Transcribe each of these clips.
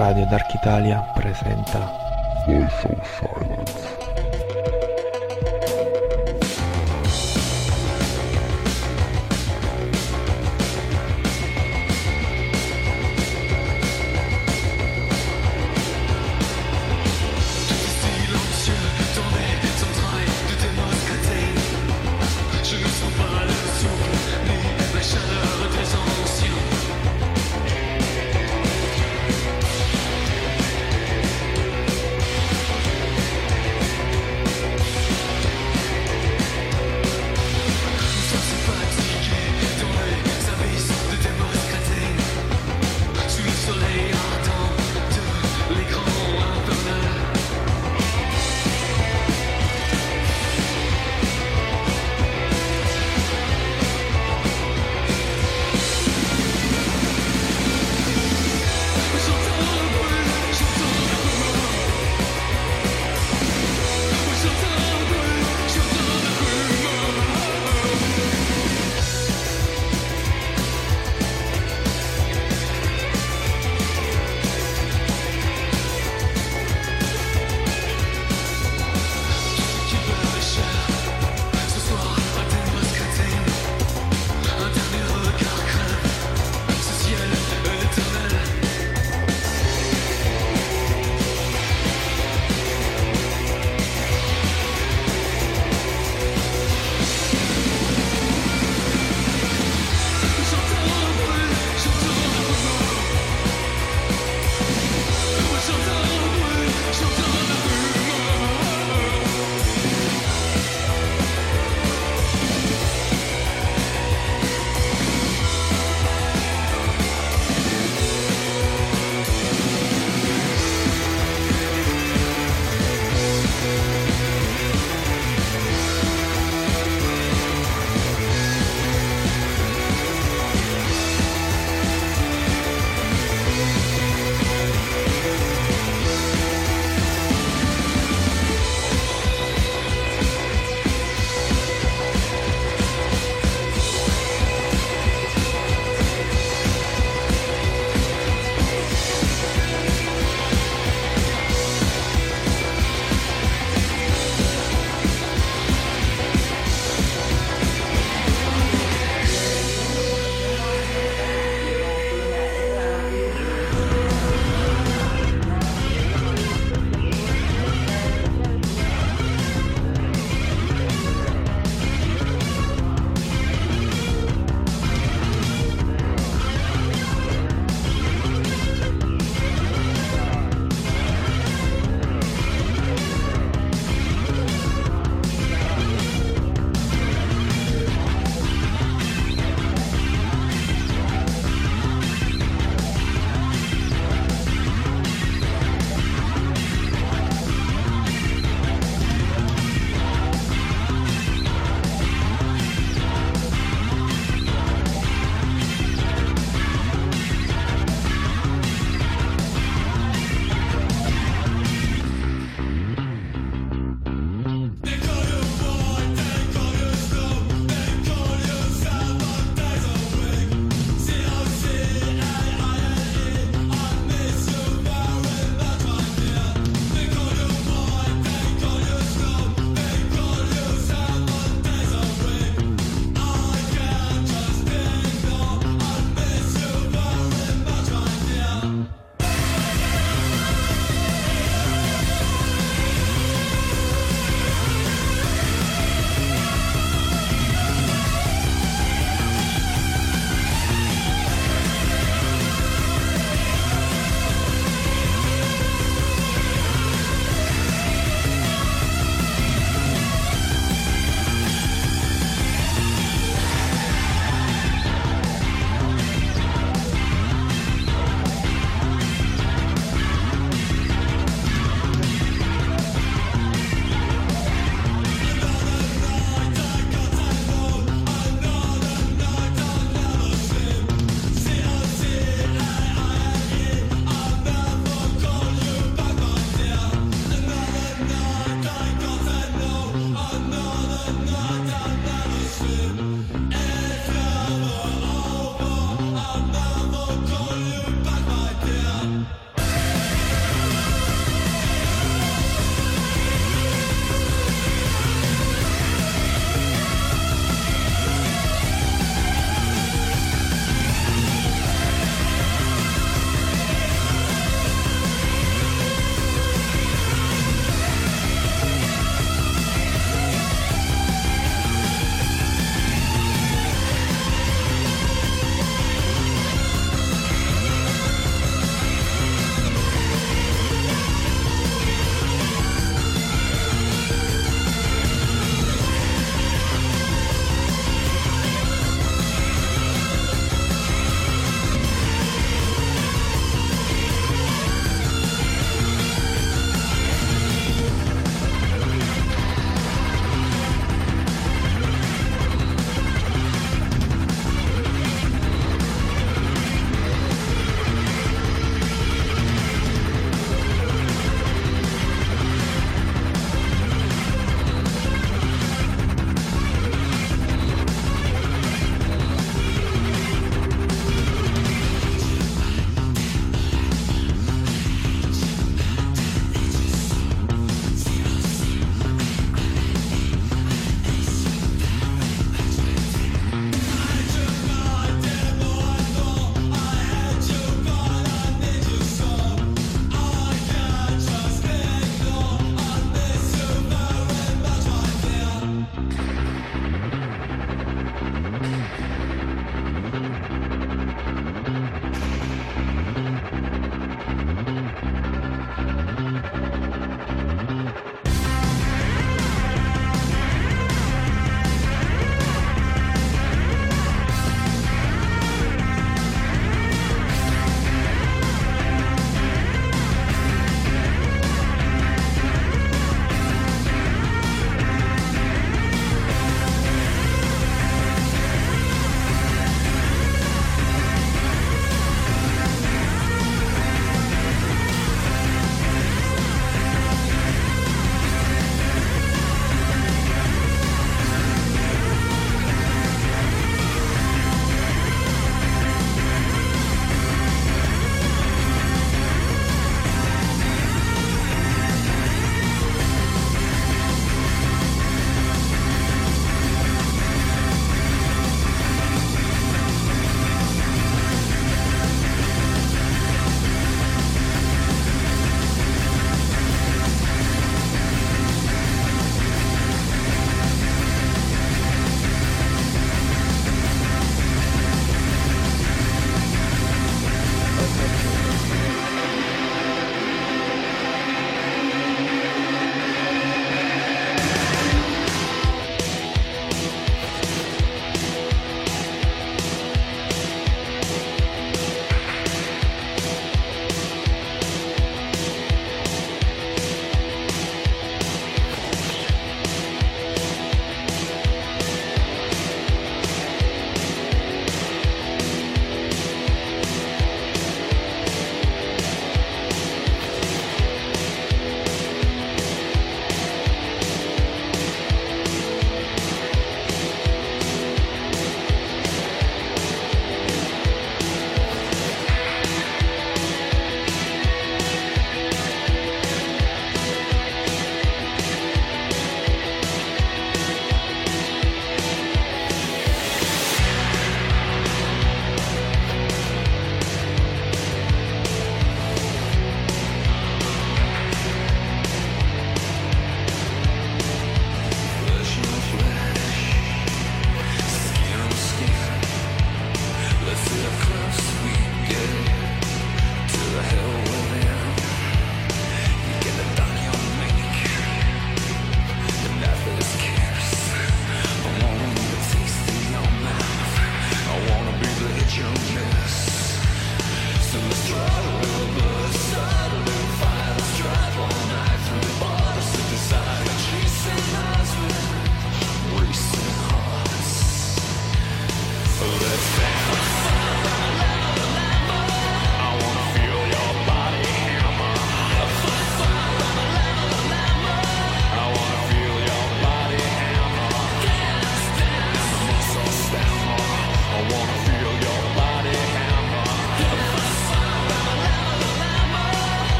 Radio Dark Italia presenta Voice of Silence.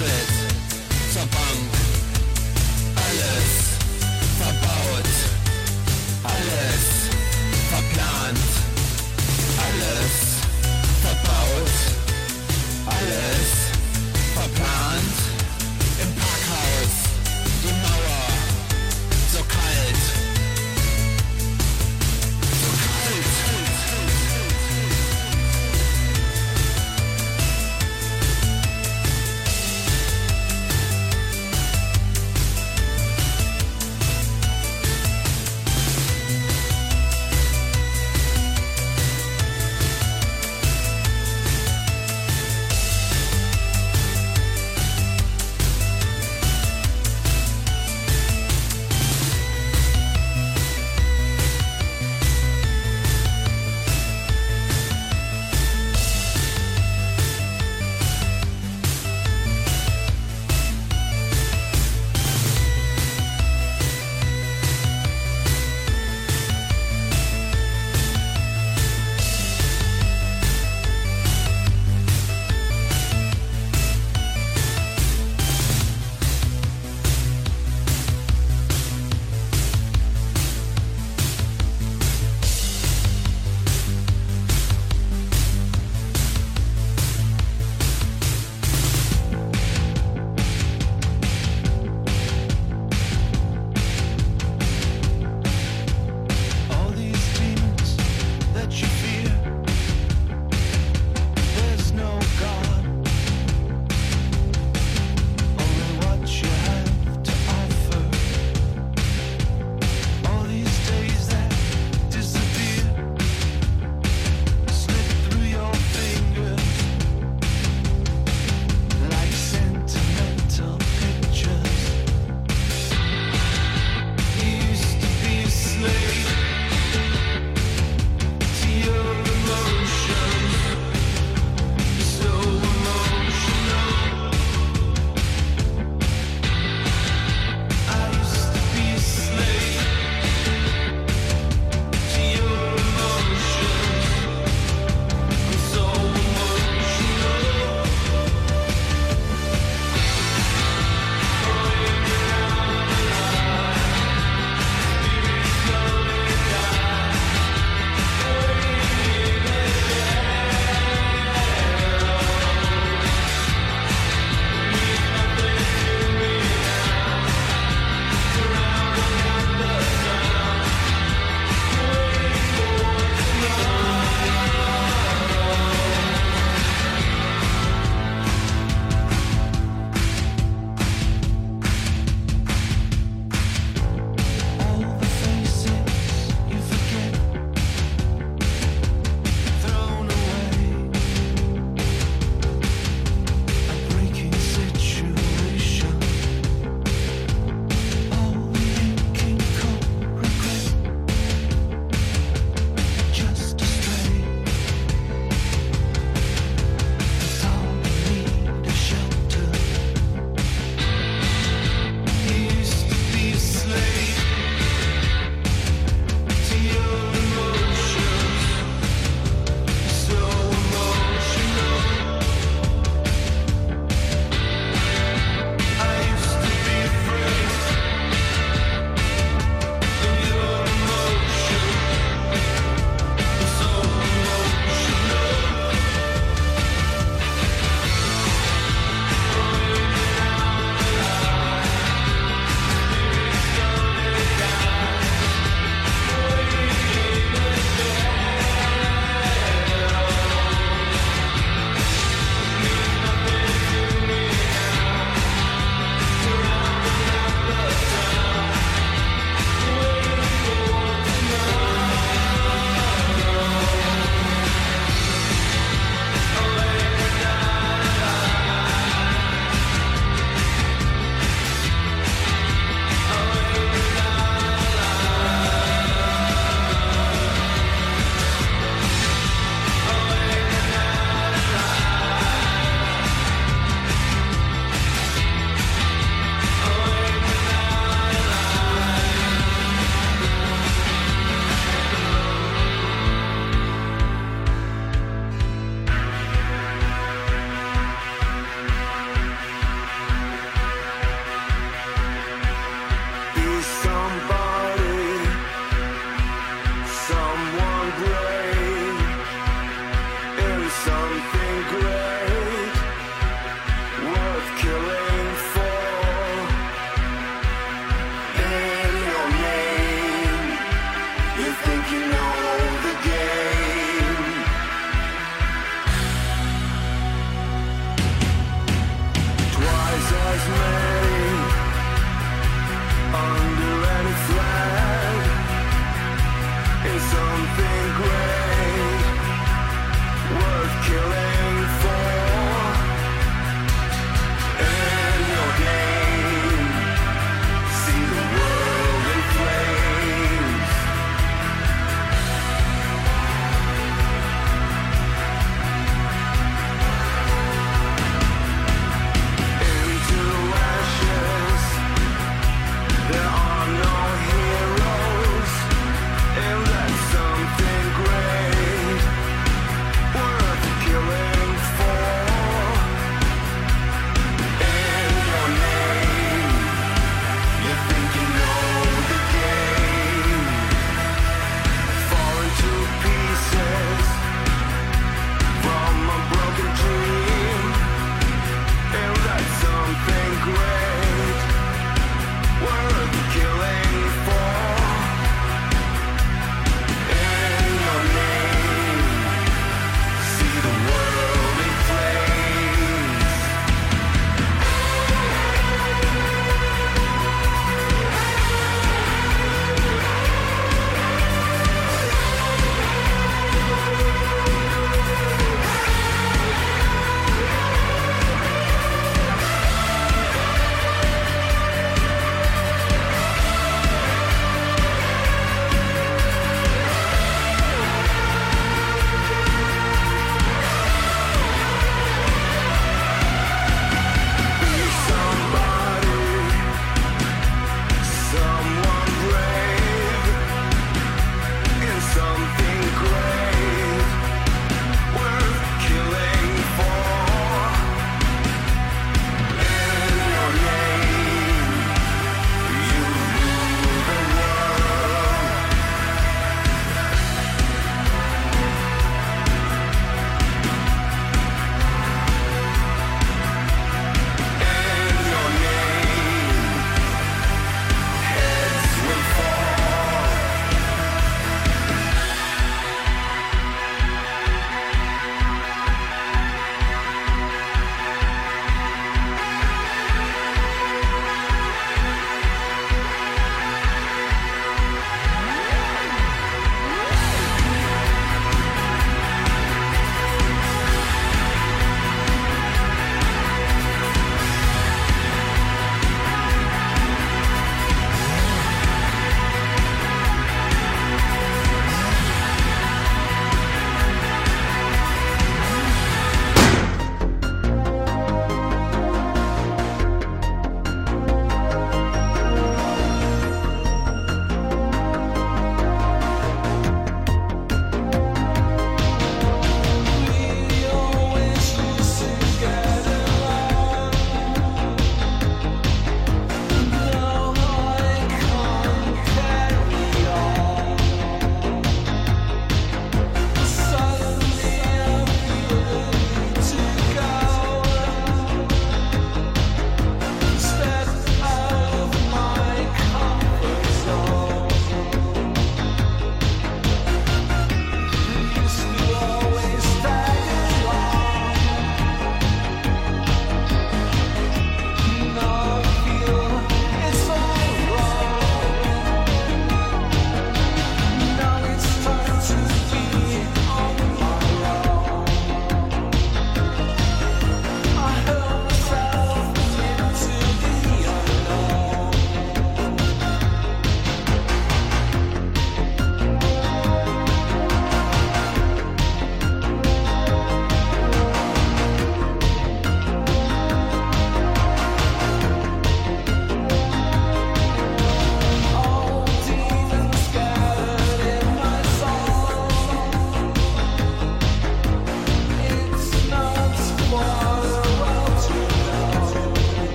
Schritt zur Bank.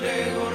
Lego